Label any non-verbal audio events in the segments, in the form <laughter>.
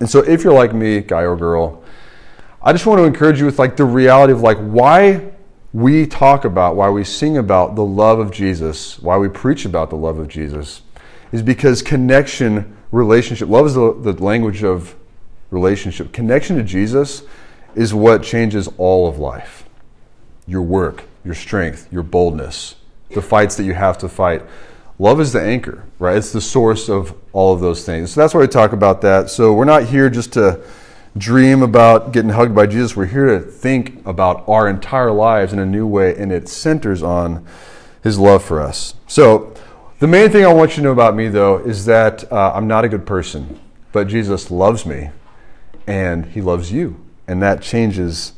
And so if you're like me, guy or girl, I just want to encourage you with like the reality of like why we talk about, why we sing about the love of Jesus, why we preach about the love of Jesus, is because connection, relationship, love is the, the language of relationship. Connection to Jesus is what changes all of life. Your work, your strength, your boldness, the fights that you have to fight. Love is the anchor, right? It's the source of all of those things. So that's why we talk about that. So we're not here just to dream about getting hugged by Jesus. We're here to think about our entire lives in a new way, and it centers on his love for us. So the main thing I want you to know about me, though, is that uh, I'm not a good person, but Jesus loves me, and he loves you. And that changes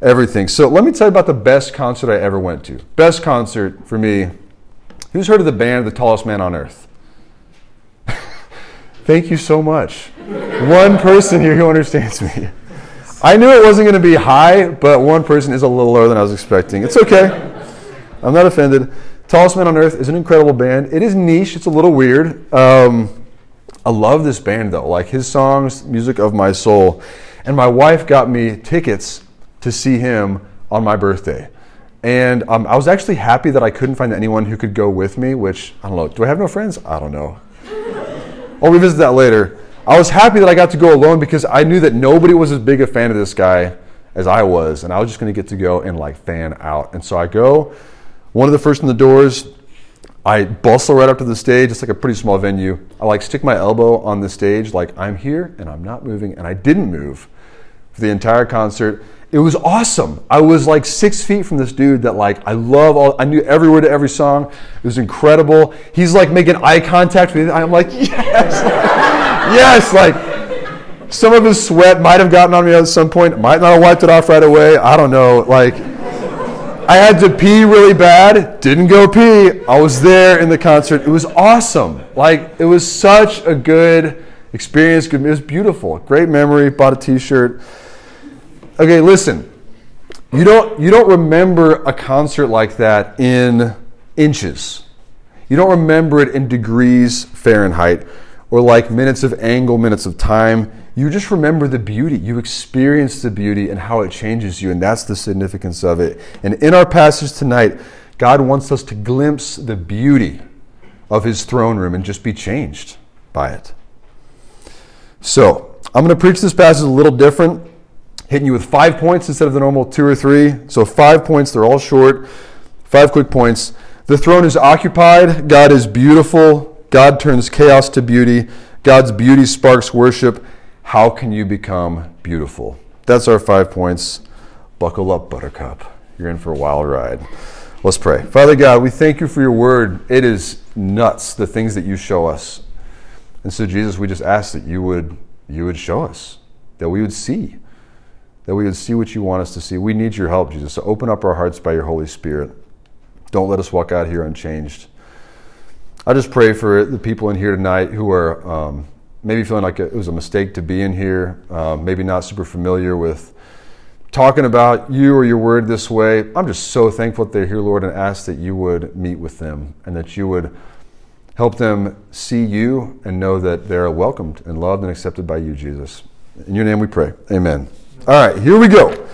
everything. So let me tell you about the best concert I ever went to. Best concert for me Who's heard of the band The Tallest Man on Earth? <laughs> Thank you so much. one person here who understands me. I knew it wasn't going to be high, but one person is a little lower than I was expecting. It's okay. I'm not offended. Tallest Man on Earth is an incredible band. It is niche. It's a little weird. Um, I love this band though. Like his songs, music of my soul. And my wife got me tickets to see him on my birthday. And um, I was actually happy that I couldn't find anyone who could go with me, which I don't know. Do I have no friends? I don't know. I'll revisit that later. I was happy that I got to go alone because I knew that nobody was as big a fan of this guy as I was, and I was just to get to go and like fan out. And so I go, one of the first in the doors. I bustle right up to the stage. It's like a pretty small venue. I like stick my elbow on the stage, like I'm here and I'm not moving, and I didn't move for the entire concert it was awesome. I was like six feet from this dude that like I love all. I knew every word to every song. It was incredible. He's like making eye contact with me. I'm like <laughs> yes, yes. Like some of his sweat might have gotten on me at some point. Might not have wiped it off right away. I don't know. Like I had to pee really bad. Didn't go pee. I was there in the concert. It was awesome. Like it was such a good experience. It was beautiful. Great memory. Bought a T-shirt. Okay, listen. You don't you don't remember a concert like that in inches. You don't remember it in degrees Fahrenheit or like minutes of angle, minutes of time. You just remember the beauty. You experience the beauty and how it changes you, and that's the significance of it. And in our passage tonight, God wants us to glimpse the beauty of his throne room and just be changed by it. So, I'm going to preach this passage a little different hitting you with five points instead of the normal two or three. So, five points, they're all short. Five quick points. The throne is occupied. God is beautiful. God turns chaos to beauty. God's beauty sparks worship. How can you become beautiful? That's our five points. Buckle up, Buttercup. You're in for a wild ride. Let's pray. Father God, we thank you for your word. It is nuts, the things that you show us. And so, Jesus, we just ask that you would, you would show us, that we would see that we would see what you want us to see. We need your help, Jesus. So open up our hearts by your Holy Spirit. Don't let us walk out here unchanged. I just pray for the people in here tonight who are um, maybe feeling like it was a mistake to be in here, uh, maybe not super familiar with talking about you or your word this way. I'm just so thankful that they're here, Lord, and ask that you would meet with them and that you would help them see you and know that they're welcomed and loved and accepted by you, Jesus. In your name we pray. Amen. All right, here we go.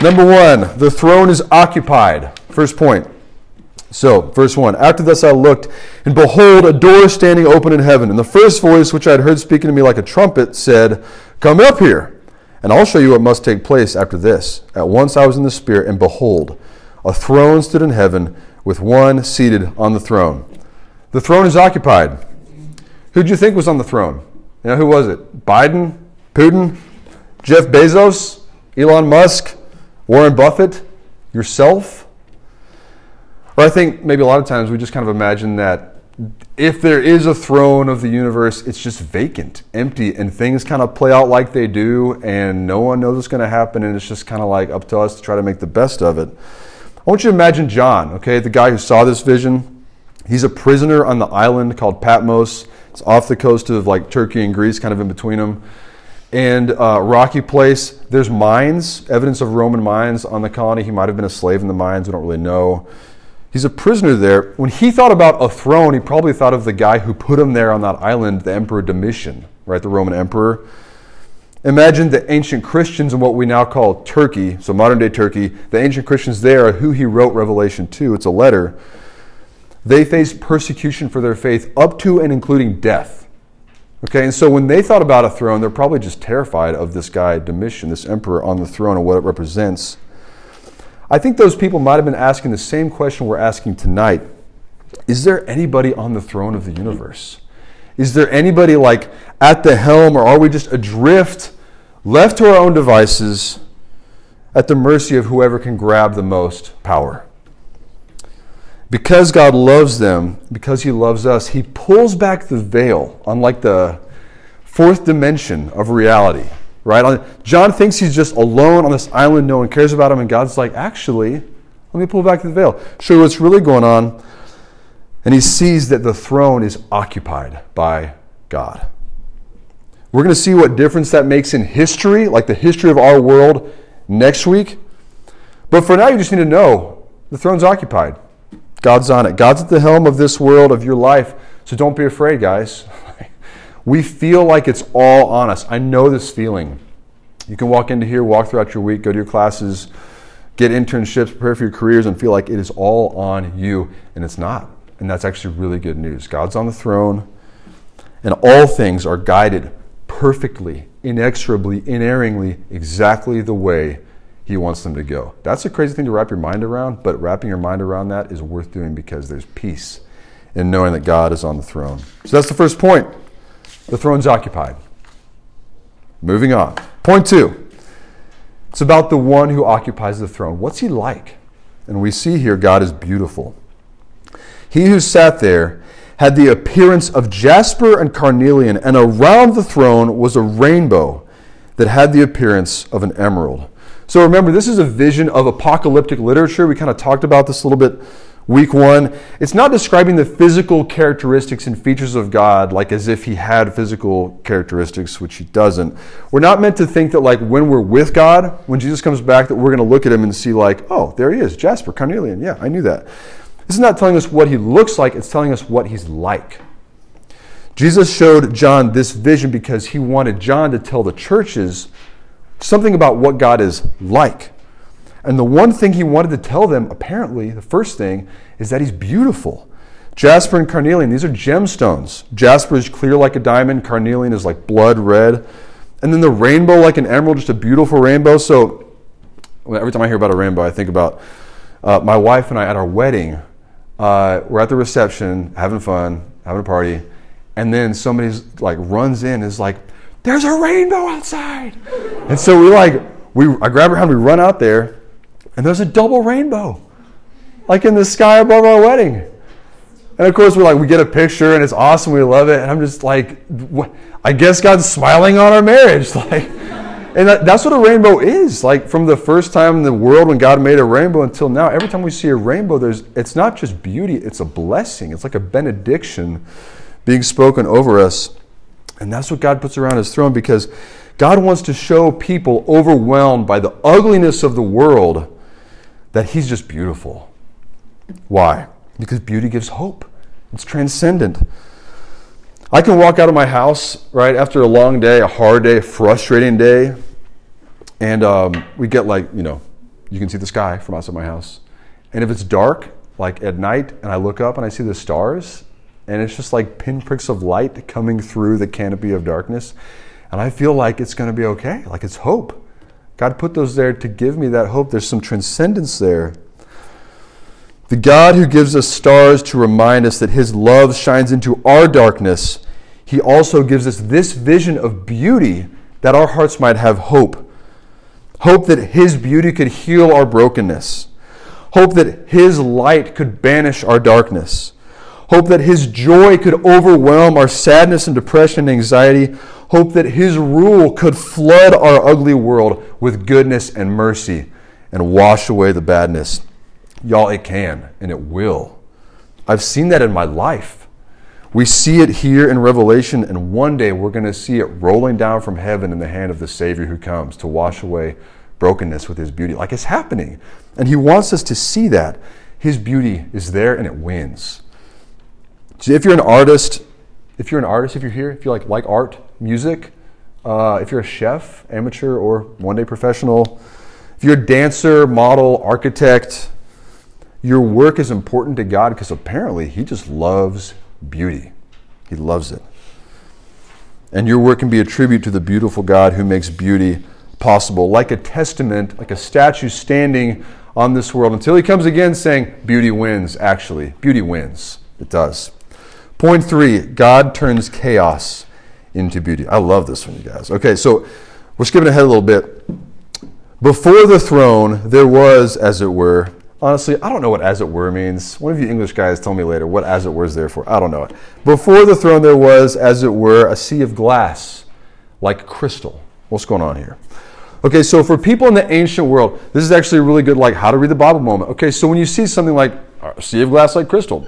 Number one, the throne is occupied. First point. So, verse 1 After this I looked, and behold, a door standing open in heaven. And the first voice, which I had heard speaking to me like a trumpet, said, Come up here, and I'll show you what must take place after this. At once I was in the Spirit, and behold, a throne stood in heaven, with one seated on the throne. The throne is occupied. Who do you think was on the throne? You know, who was it? Biden? Putin? Jeff Bezos, Elon Musk, Warren Buffett, yourself? Or I think maybe a lot of times we just kind of imagine that if there is a throne of the universe, it's just vacant, empty, and things kind of play out like they do, and no one knows what's going to happen, and it's just kind of like up to us to try to make the best of it. I want you to imagine John, okay, the guy who saw this vision. He's a prisoner on the island called Patmos. It's off the coast of like Turkey and Greece, kind of in between them and uh, rocky place. There's mines, evidence of Roman mines on the colony. He might have been a slave in the mines. We don't really know. He's a prisoner there. When he thought about a throne, he probably thought of the guy who put him there on that island, the Emperor Domitian, right? The Roman emperor. Imagine the ancient Christians in what we now call Turkey, so modern day Turkey. The ancient Christians there are who he wrote Revelation to. It's a letter. They faced persecution for their faith up to and including death. Okay, and so when they thought about a throne, they're probably just terrified of this guy, Domitian, this emperor on the throne, and what it represents. I think those people might have been asking the same question we're asking tonight Is there anybody on the throne of the universe? Is there anybody like at the helm, or are we just adrift, left to our own devices, at the mercy of whoever can grab the most power? Because God loves them, because He loves us, He pulls back the veil on like the fourth dimension of reality, right? John thinks he's just alone on this island, no one cares about him, and God's like, actually, let me pull back the veil, show you what's really going on. And he sees that the throne is occupied by God. We're going to see what difference that makes in history, like the history of our world, next week. But for now, you just need to know the throne's occupied. God's on it. God's at the helm of this world, of your life. So don't be afraid, guys. <laughs> we feel like it's all on us. I know this feeling. You can walk into here, walk throughout your week, go to your classes, get internships, prepare for your careers, and feel like it is all on you. And it's not. And that's actually really good news. God's on the throne, and all things are guided perfectly, inexorably, inerringly, exactly the way He wants them to go. That's a crazy thing to wrap your mind around, but wrapping your mind around that is worth doing because there's peace in knowing that God is on the throne. So that's the first point. The throne's occupied. Moving on. Point two. It's about the one who occupies the throne. What's he like? And we see here God is beautiful. He who sat there had the appearance of jasper and carnelian, and around the throne was a rainbow that had the appearance of an emerald. So remember, this is a vision of apocalyptic literature. We kind of talked about this a little bit week one. It's not describing the physical characteristics and features of God like as if he had physical characteristics, which he doesn't. We're not meant to think that, like, when we're with God, when Jesus comes back, that we're going to look at him and see, like, oh, there he is, Jasper, carnelian. Yeah, I knew that. This is not telling us what he looks like, it's telling us what he's like. Jesus showed John this vision because he wanted John to tell the churches something about what God is like. And the one thing he wanted to tell them, apparently, the first thing, is that he's beautiful. Jasper and carnelian, these are gemstones. Jasper is clear like a diamond, carnelian is like blood red. And then the rainbow, like an emerald, just a beautiful rainbow. So every time I hear about a rainbow, I think about uh, my wife and I at our wedding uh, we're at the reception, having fun, having a party, and then somebody like runs in, is like, "There's a rainbow outside!" And so we like, we I grab her hand, we run out there, and there's a double rainbow, like in the sky above our wedding. And of course, we're like, we get a picture, and it's awesome, we love it, and I'm just like? I guess God's smiling on our marriage, <laughs> like. And that, that's what a rainbow is. Like from the first time in the world when God made a rainbow until now, every time we see a rainbow, there's it's not just beauty, it's a blessing. It's like a benediction being spoken over us. And that's what God puts around his throne because God wants to show people overwhelmed by the ugliness of the world that he's just beautiful. Why? Because beauty gives hope. It's transcendent. I can walk out of my house, right, after a long day, a hard day, a frustrating day, and um, we get like, you know, you can see the sky from outside my house. And if it's dark, like at night, and I look up and I see the stars, and it's just like pinpricks of light coming through the canopy of darkness, and I feel like it's going to be okay, like it's hope. God put those there to give me that hope. There's some transcendence there. The God who gives us stars to remind us that His love shines into our darkness, He also gives us this vision of beauty that our hearts might have hope. Hope that His beauty could heal our brokenness. Hope that His light could banish our darkness. Hope that His joy could overwhelm our sadness and depression and anxiety. Hope that His rule could flood our ugly world with goodness and mercy and wash away the badness. Y'all, it can and it will. I've seen that in my life. We see it here in Revelation, and one day we're going to see it rolling down from heaven in the hand of the Savior who comes to wash away brokenness with his beauty. Like it's happening. And he wants us to see that. His beauty is there and it wins. If you're an artist, if you're an artist, if you're here, if you like like art, music, Uh, if you're a chef, amateur, or one day professional, if you're a dancer, model, architect, your work is important to God because apparently He just loves beauty. He loves it. And your work can be a tribute to the beautiful God who makes beauty possible, like a testament, like a statue standing on this world until He comes again saying, Beauty wins, actually. Beauty wins. It does. Point three God turns chaos into beauty. I love this one, you guys. Okay, so we're skipping ahead a little bit. Before the throne, there was, as it were, honestly, I don't know what as it were means. One of you English guys tell me later what as it were is there for. I don't know it. Before the throne, there was, as it were, a sea of glass, like crystal. What's going on here? Okay, so for people in the ancient world, this is actually a really good, like, how to read the Bible moment. Okay, so when you see something like a sea of glass like crystal,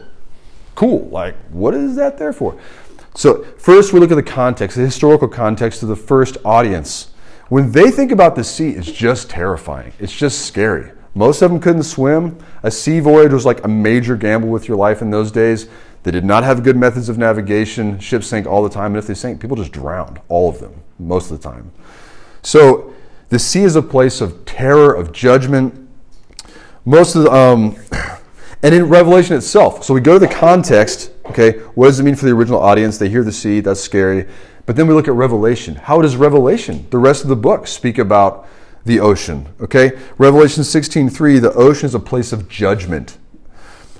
cool. Like, what is that there for? So, first we look at the context, the historical context of the first audience. When they think about the sea, it's just terrifying. It's just scary. Most of them couldn't swim. A sea voyage was like a major gamble with your life in those days. They did not have good methods of navigation. Ships sank all the time. And if they sank, people just drowned, all of them, most of the time. So, the sea is a place of terror, of judgment. Most of the, um, and in Revelation itself. So we go to the context, okay, what does it mean for the original audience? They hear the sea, that's scary. But then we look at Revelation. How does Revelation, the rest of the book, speak about the ocean? Okay? Revelation 16:3, the ocean is a place of judgment.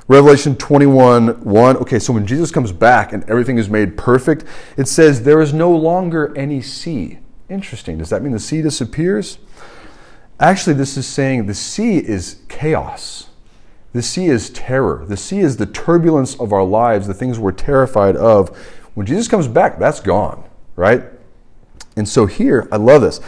Revelation 21, 1. Okay, so when Jesus comes back and everything is made perfect, it says there is no longer any sea. Interesting. Does that mean the sea disappears? Actually, this is saying the sea is chaos. The sea is terror. The sea is the turbulence of our lives, the things we're terrified of. When Jesus comes back, that's gone, right? And so here, I love this.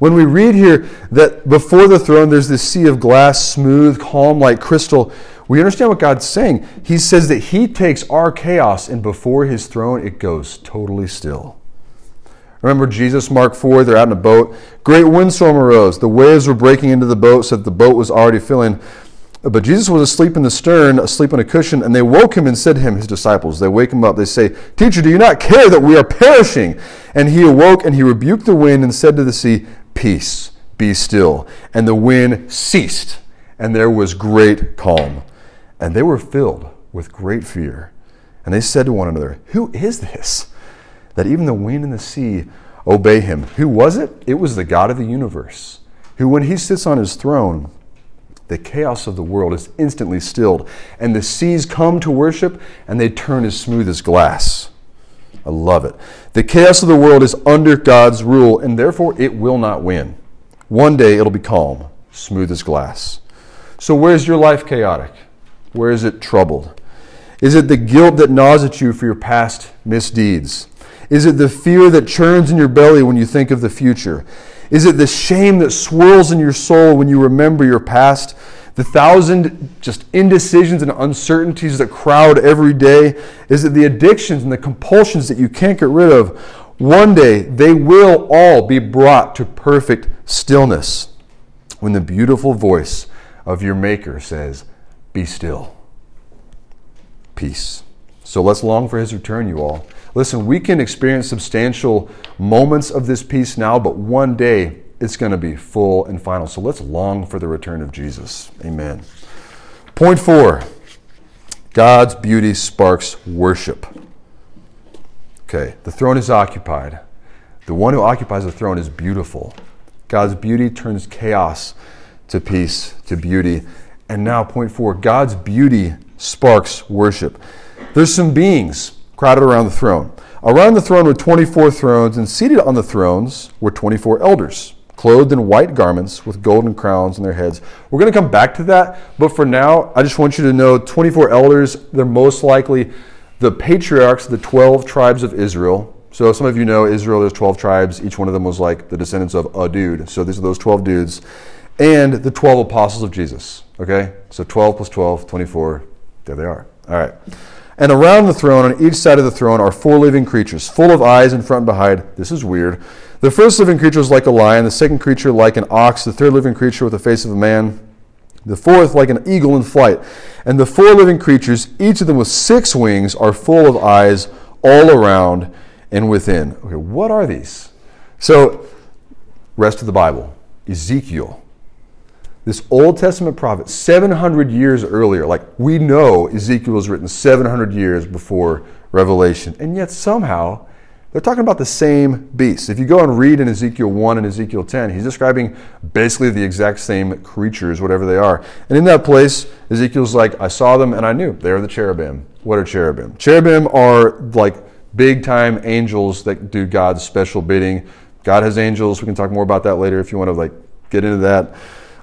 When we read here that before the throne there's this sea of glass, smooth, calm like crystal, we understand what God's saying. He says that He takes our chaos and before His throne it goes totally still. Remember Jesus, Mark 4, they're out in a boat. Great windstorm arose. The waves were breaking into the boat so that the boat was already filling. But Jesus was asleep in the stern, asleep on a cushion, and they woke him and said to him, his disciples, they wake him up, they say, Teacher, do you not care that we are perishing? And he awoke and he rebuked the wind and said to the sea, Peace, be still. And the wind ceased, and there was great calm. And they were filled with great fear. And they said to one another, Who is this? That even the wind and the sea obey him. Who was it? It was the God of the universe, who, when he sits on his throne, the chaos of the world is instantly stilled, and the seas come to worship, and they turn as smooth as glass. I love it. The chaos of the world is under God's rule, and therefore it will not win. One day it'll be calm, smooth as glass. So, where's your life chaotic? Where is it troubled? Is it the guilt that gnaws at you for your past misdeeds? Is it the fear that churns in your belly when you think of the future? Is it the shame that swirls in your soul when you remember your past? The thousand just indecisions and uncertainties that crowd every day? Is it the addictions and the compulsions that you can't get rid of? One day they will all be brought to perfect stillness when the beautiful voice of your Maker says, Be still. Peace. So let's long for his return, you all. Listen, we can experience substantial moments of this peace now, but one day it's going to be full and final. So let's long for the return of Jesus. Amen. Point four God's beauty sparks worship. Okay, the throne is occupied. The one who occupies the throne is beautiful. God's beauty turns chaos to peace, to beauty. And now, point four God's beauty sparks worship. There's some beings crowded around the throne. Around the throne were 24 thrones, and seated on the thrones were 24 elders, clothed in white garments with golden crowns on their heads. We're going to come back to that, but for now, I just want you to know 24 elders, they're most likely the patriarchs of the 12 tribes of Israel. So some of you know Israel, there's 12 tribes. Each one of them was like the descendants of a dude. So these are those 12 dudes. And the 12 apostles of Jesus. Okay? So 12 plus 12, 24. There they are. All right. And around the throne, on each side of the throne, are four living creatures, full of eyes in front and behind. This is weird. The first living creature is like a lion, the second creature like an ox, the third living creature with the face of a man, the fourth like an eagle in flight. And the four living creatures, each of them with six wings, are full of eyes all around and within. Okay, what are these? So, rest of the Bible Ezekiel. This Old Testament prophet, 700 years earlier, like we know Ezekiel was written 700 years before Revelation, and yet somehow they're talking about the same beast. If you go and read in Ezekiel 1 and Ezekiel 10, he's describing basically the exact same creatures, whatever they are. And in that place, Ezekiel's like, I saw them and I knew they are the cherubim. What are cherubim? Cherubim are like big time angels that do God's special bidding. God has angels. We can talk more about that later if you want to like get into that.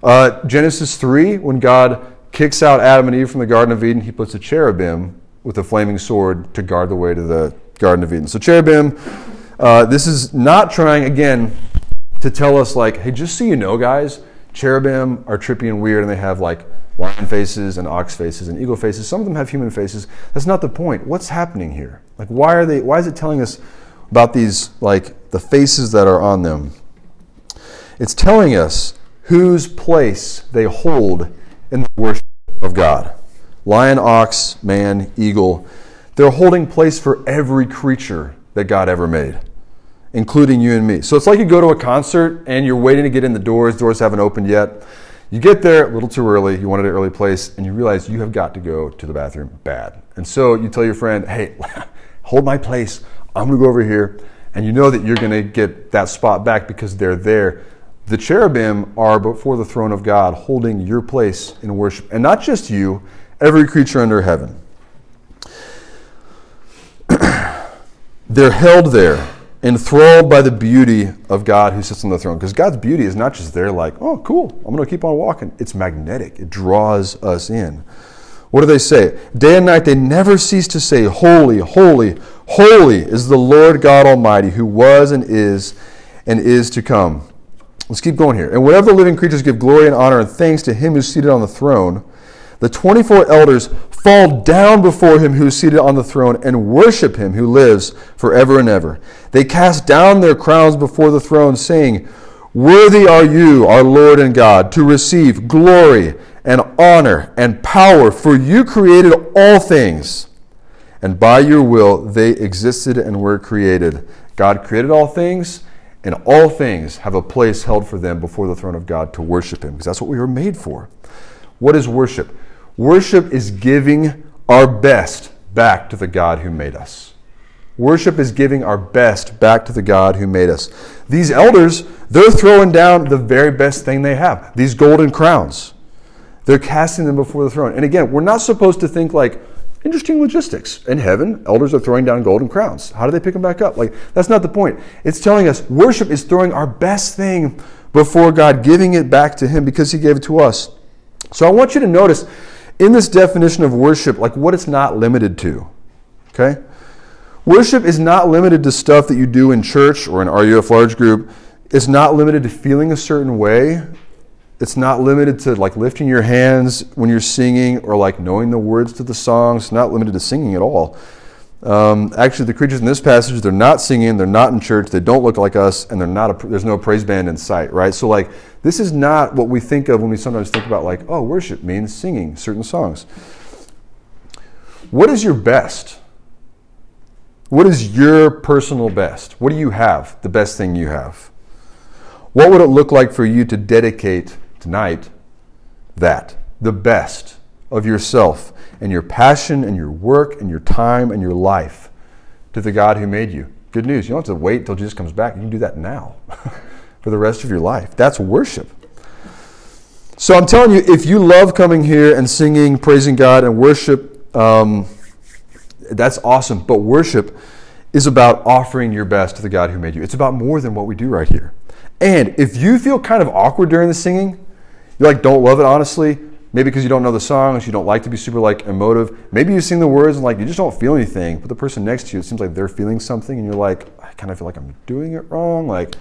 Uh, Genesis 3, when God kicks out Adam and Eve from the Garden of Eden, he puts a cherubim with a flaming sword to guard the way to the Garden of Eden. So, cherubim, uh, this is not trying, again, to tell us, like, hey, just so you know, guys, cherubim are trippy and weird and they have like lion faces and ox faces and eagle faces. Some of them have human faces. That's not the point. What's happening here? Like, why are they, why is it telling us about these, like, the faces that are on them? It's telling us whose place they hold in the worship of God. Lion, ox, man, eagle, they're holding place for every creature that God ever made, including you and me. So it's like you go to a concert and you're waiting to get in the doors, doors haven't opened yet. You get there a little too early, you wanted an early place, and you realize you have got to go to the bathroom bad. And so you tell your friend, hey, <laughs> hold my place, I'm gonna go over here. And you know that you're gonna get that spot back because they're there the cherubim are before the throne of God, holding your place in worship. And not just you, every creature under heaven. <clears throat> They're held there, enthralled by the beauty of God who sits on the throne. Because God's beauty is not just there, like, oh, cool, I'm going to keep on walking. It's magnetic, it draws us in. What do they say? Day and night they never cease to say, Holy, holy, holy is the Lord God Almighty, who was and is and is to come. Let's keep going here. And whatever living creatures give glory and honor and thanks to him who's seated on the throne, the 24 elders fall down before him who's seated on the throne and worship him who lives forever and ever. They cast down their crowns before the throne, saying, Worthy are you, our Lord and God, to receive glory and honor and power, for you created all things, and by your will they existed and were created. God created all things and all things have a place held for them before the throne of God to worship Him, because that's what we were made for. What is worship? Worship is giving our best back to the God who made us. Worship is giving our best back to the God who made us. These elders, they're throwing down the very best thing they have these golden crowns. They're casting them before the throne. And again, we're not supposed to think like, Interesting logistics. In heaven, elders are throwing down golden crowns. How do they pick them back up? Like, that's not the point. It's telling us worship is throwing our best thing before God, giving it back to Him because He gave it to us. So I want you to notice in this definition of worship, like what it's not limited to. Okay? Worship is not limited to stuff that you do in church or in RUF large group. It's not limited to feeling a certain way it's not limited to like lifting your hands when you're singing or like knowing the words to the songs. It's not limited to singing at all. Um, actually, the creatures in this passage, they're not singing, they're not in church, they don't look like us, and they're not a, there's no praise band in sight, right? So, like, this is not what we think of when we sometimes think about, like, oh, worship means singing certain songs. What is your best? What is your personal best? What do you have, the best thing you have? What would it look like for you to dedicate tonight that the best of yourself and your passion and your work and your time and your life to the God who made you. Good news, you don't have to wait till Jesus comes back. You can do that now <laughs> for the rest of your life. That's worship. So I'm telling you, if you love coming here and singing, praising God, and worship, um, that's awesome. But worship is about offering your best to the God who made you. It's about more than what we do right here. And if you feel kind of awkward during the singing, you like don't love it honestly, maybe because you don't know the songs, you don't like to be super like emotive. Maybe you sing the words and like you just don't feel anything, but the person next to you, it seems like they're feeling something, and you're like, I kind of feel like I'm doing it wrong. Like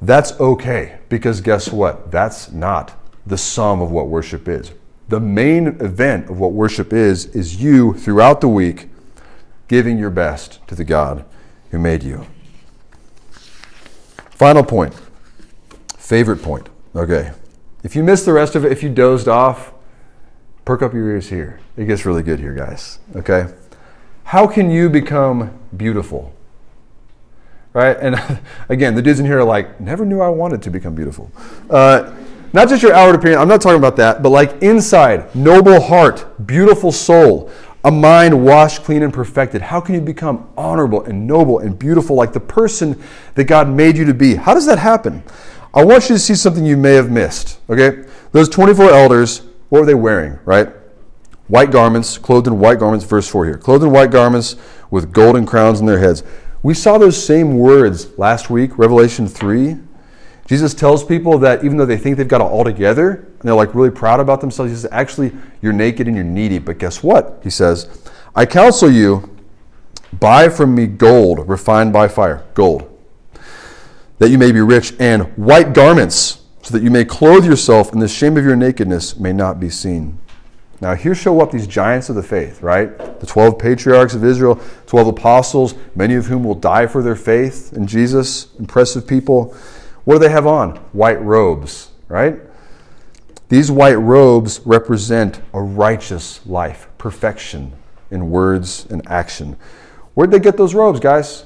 that's okay because guess what? That's not the sum of what worship is. The main event of what worship is is you throughout the week giving your best to the God who made you. Final point. Favorite point. Okay. If you missed the rest of it, if you dozed off, perk up your ears here. It gets really good here, guys. Okay? How can you become beautiful? right? And <laughs> again, the dudes in here are like, never knew I wanted to become beautiful. Uh, not just your outward appearance, I'm not talking about that, but like inside, noble heart, beautiful soul, a mind washed, clean, and perfected. How can you become honorable and noble and beautiful like the person that God made you to be? How does that happen? I want you to see something you may have missed, okay? Those 24 elders, what were they wearing, right? White garments, clothed in white garments, verse 4 here. Clothed in white garments with golden crowns on their heads. We saw those same words last week, Revelation 3. Jesus tells people that even though they think they've got it all together, and they're like really proud about themselves, he says, actually, you're naked and you're needy. But guess what? He says, I counsel you, buy from me gold refined by fire, gold, that you may be rich, and white garments, so that you may clothe yourself, and the shame of your nakedness may not be seen. Now, here show up these giants of the faith, right? The 12 patriarchs of Israel, 12 apostles, many of whom will die for their faith in Jesus, impressive people. What do they have on? White robes, right? These white robes represent a righteous life, perfection in words and action. Where'd they get those robes, guys?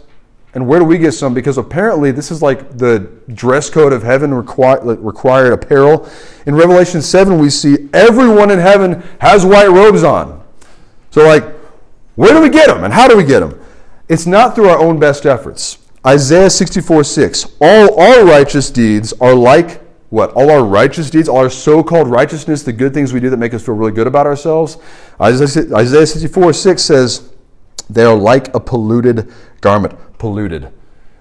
And where do we get some? Because apparently this is like the dress code of heaven required apparel. In Revelation 7, we see everyone in heaven has white robes on. So, like, where do we get them and how do we get them? It's not through our own best efforts. Isaiah 64 6. All our righteous deeds are like what? All our righteous deeds, all our so called righteousness, the good things we do that make us feel really good about ourselves. Isaiah 64 6 says, They are like a polluted garment. Polluted.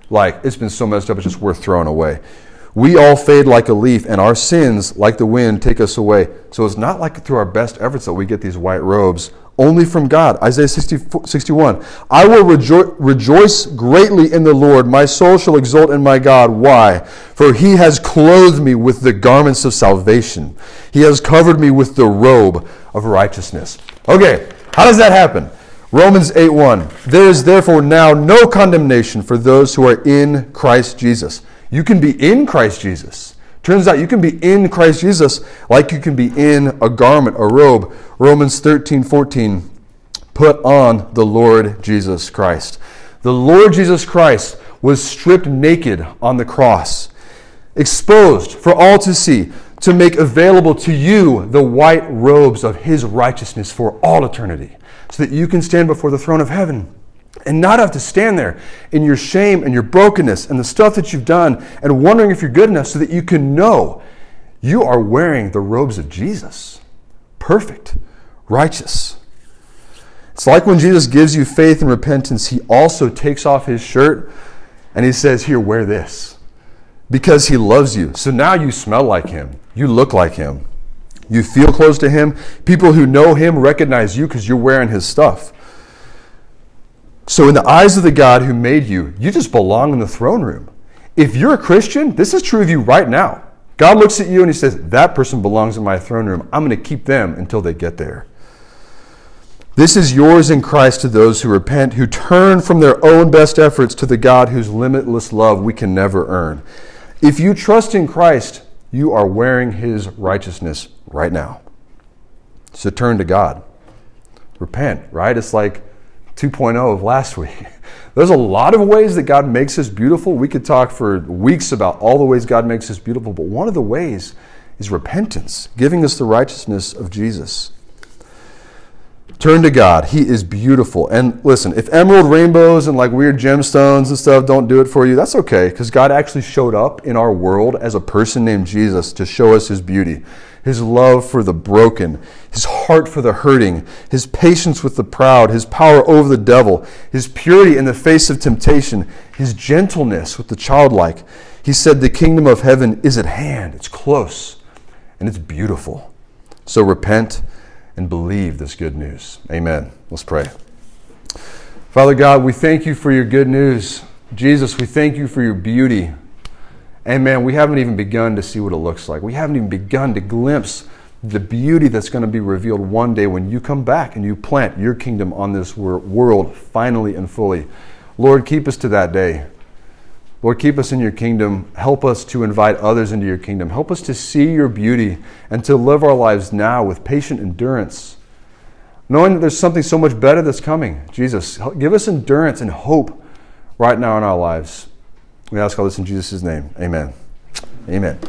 Like, it's been so messed up, it's just worth throwing away. We all fade like a leaf, and our sins, like the wind, take us away. So it's not like through our best efforts that we get these white robes only from God. Isaiah 60, 61. I will rejo- rejoice greatly in the Lord. My soul shall exult in my God. Why? For he has clothed me with the garments of salvation. He has covered me with the robe of righteousness. Okay, how does that happen? Romans 8 1. There is therefore now no condemnation for those who are in Christ Jesus. You can be in Christ Jesus. Turns out you can be in Christ Jesus like you can be in a garment, a robe. Romans 13:14 Put on the Lord Jesus Christ. The Lord Jesus Christ was stripped naked on the cross, exposed for all to see, to make available to you the white robes of his righteousness for all eternity, so that you can stand before the throne of heaven and not have to stand there in your shame and your brokenness and the stuff that you've done and wondering if you're good enough so that you can know you are wearing the robes of Jesus. Perfect, righteous. It's like when Jesus gives you faith and repentance, he also takes off his shirt and he says, Here, wear this. Because he loves you. So now you smell like him, you look like him, you feel close to him. People who know him recognize you because you're wearing his stuff. So, in the eyes of the God who made you, you just belong in the throne room. If you're a Christian, this is true of you right now. God looks at you and he says, That person belongs in my throne room. I'm going to keep them until they get there. This is yours in Christ to those who repent, who turn from their own best efforts to the God whose limitless love we can never earn. If you trust in Christ, you are wearing his righteousness right now. So turn to God. Repent, right? It's like 2.0 of last week. <laughs> There's a lot of ways that God makes us beautiful. We could talk for weeks about all the ways God makes us beautiful, but one of the ways is repentance, giving us the righteousness of Jesus. Turn to God. He is beautiful. And listen, if emerald rainbows and like weird gemstones and stuff don't do it for you, that's okay because God actually showed up in our world as a person named Jesus to show us his beauty his love for the broken, his heart for the hurting, his patience with the proud, his power over the devil, his purity in the face of temptation, his gentleness with the childlike. He said, The kingdom of heaven is at hand, it's close, and it's beautiful. So repent and believe this good news. Amen. Let's pray. Father God, we thank you for your good news. Jesus, we thank you for your beauty. And man, we haven't even begun to see what it looks like. We haven't even begun to glimpse the beauty that's going to be revealed one day when you come back and you plant your kingdom on this world finally and fully. Lord, keep us to that day. Lord, keep us in your kingdom. Help us to invite others into your kingdom. Help us to see your beauty and to live our lives now with patient endurance, knowing that there's something so much better that's coming. Jesus, give us endurance and hope right now in our lives. We ask all this in Jesus' name. Amen. Amen.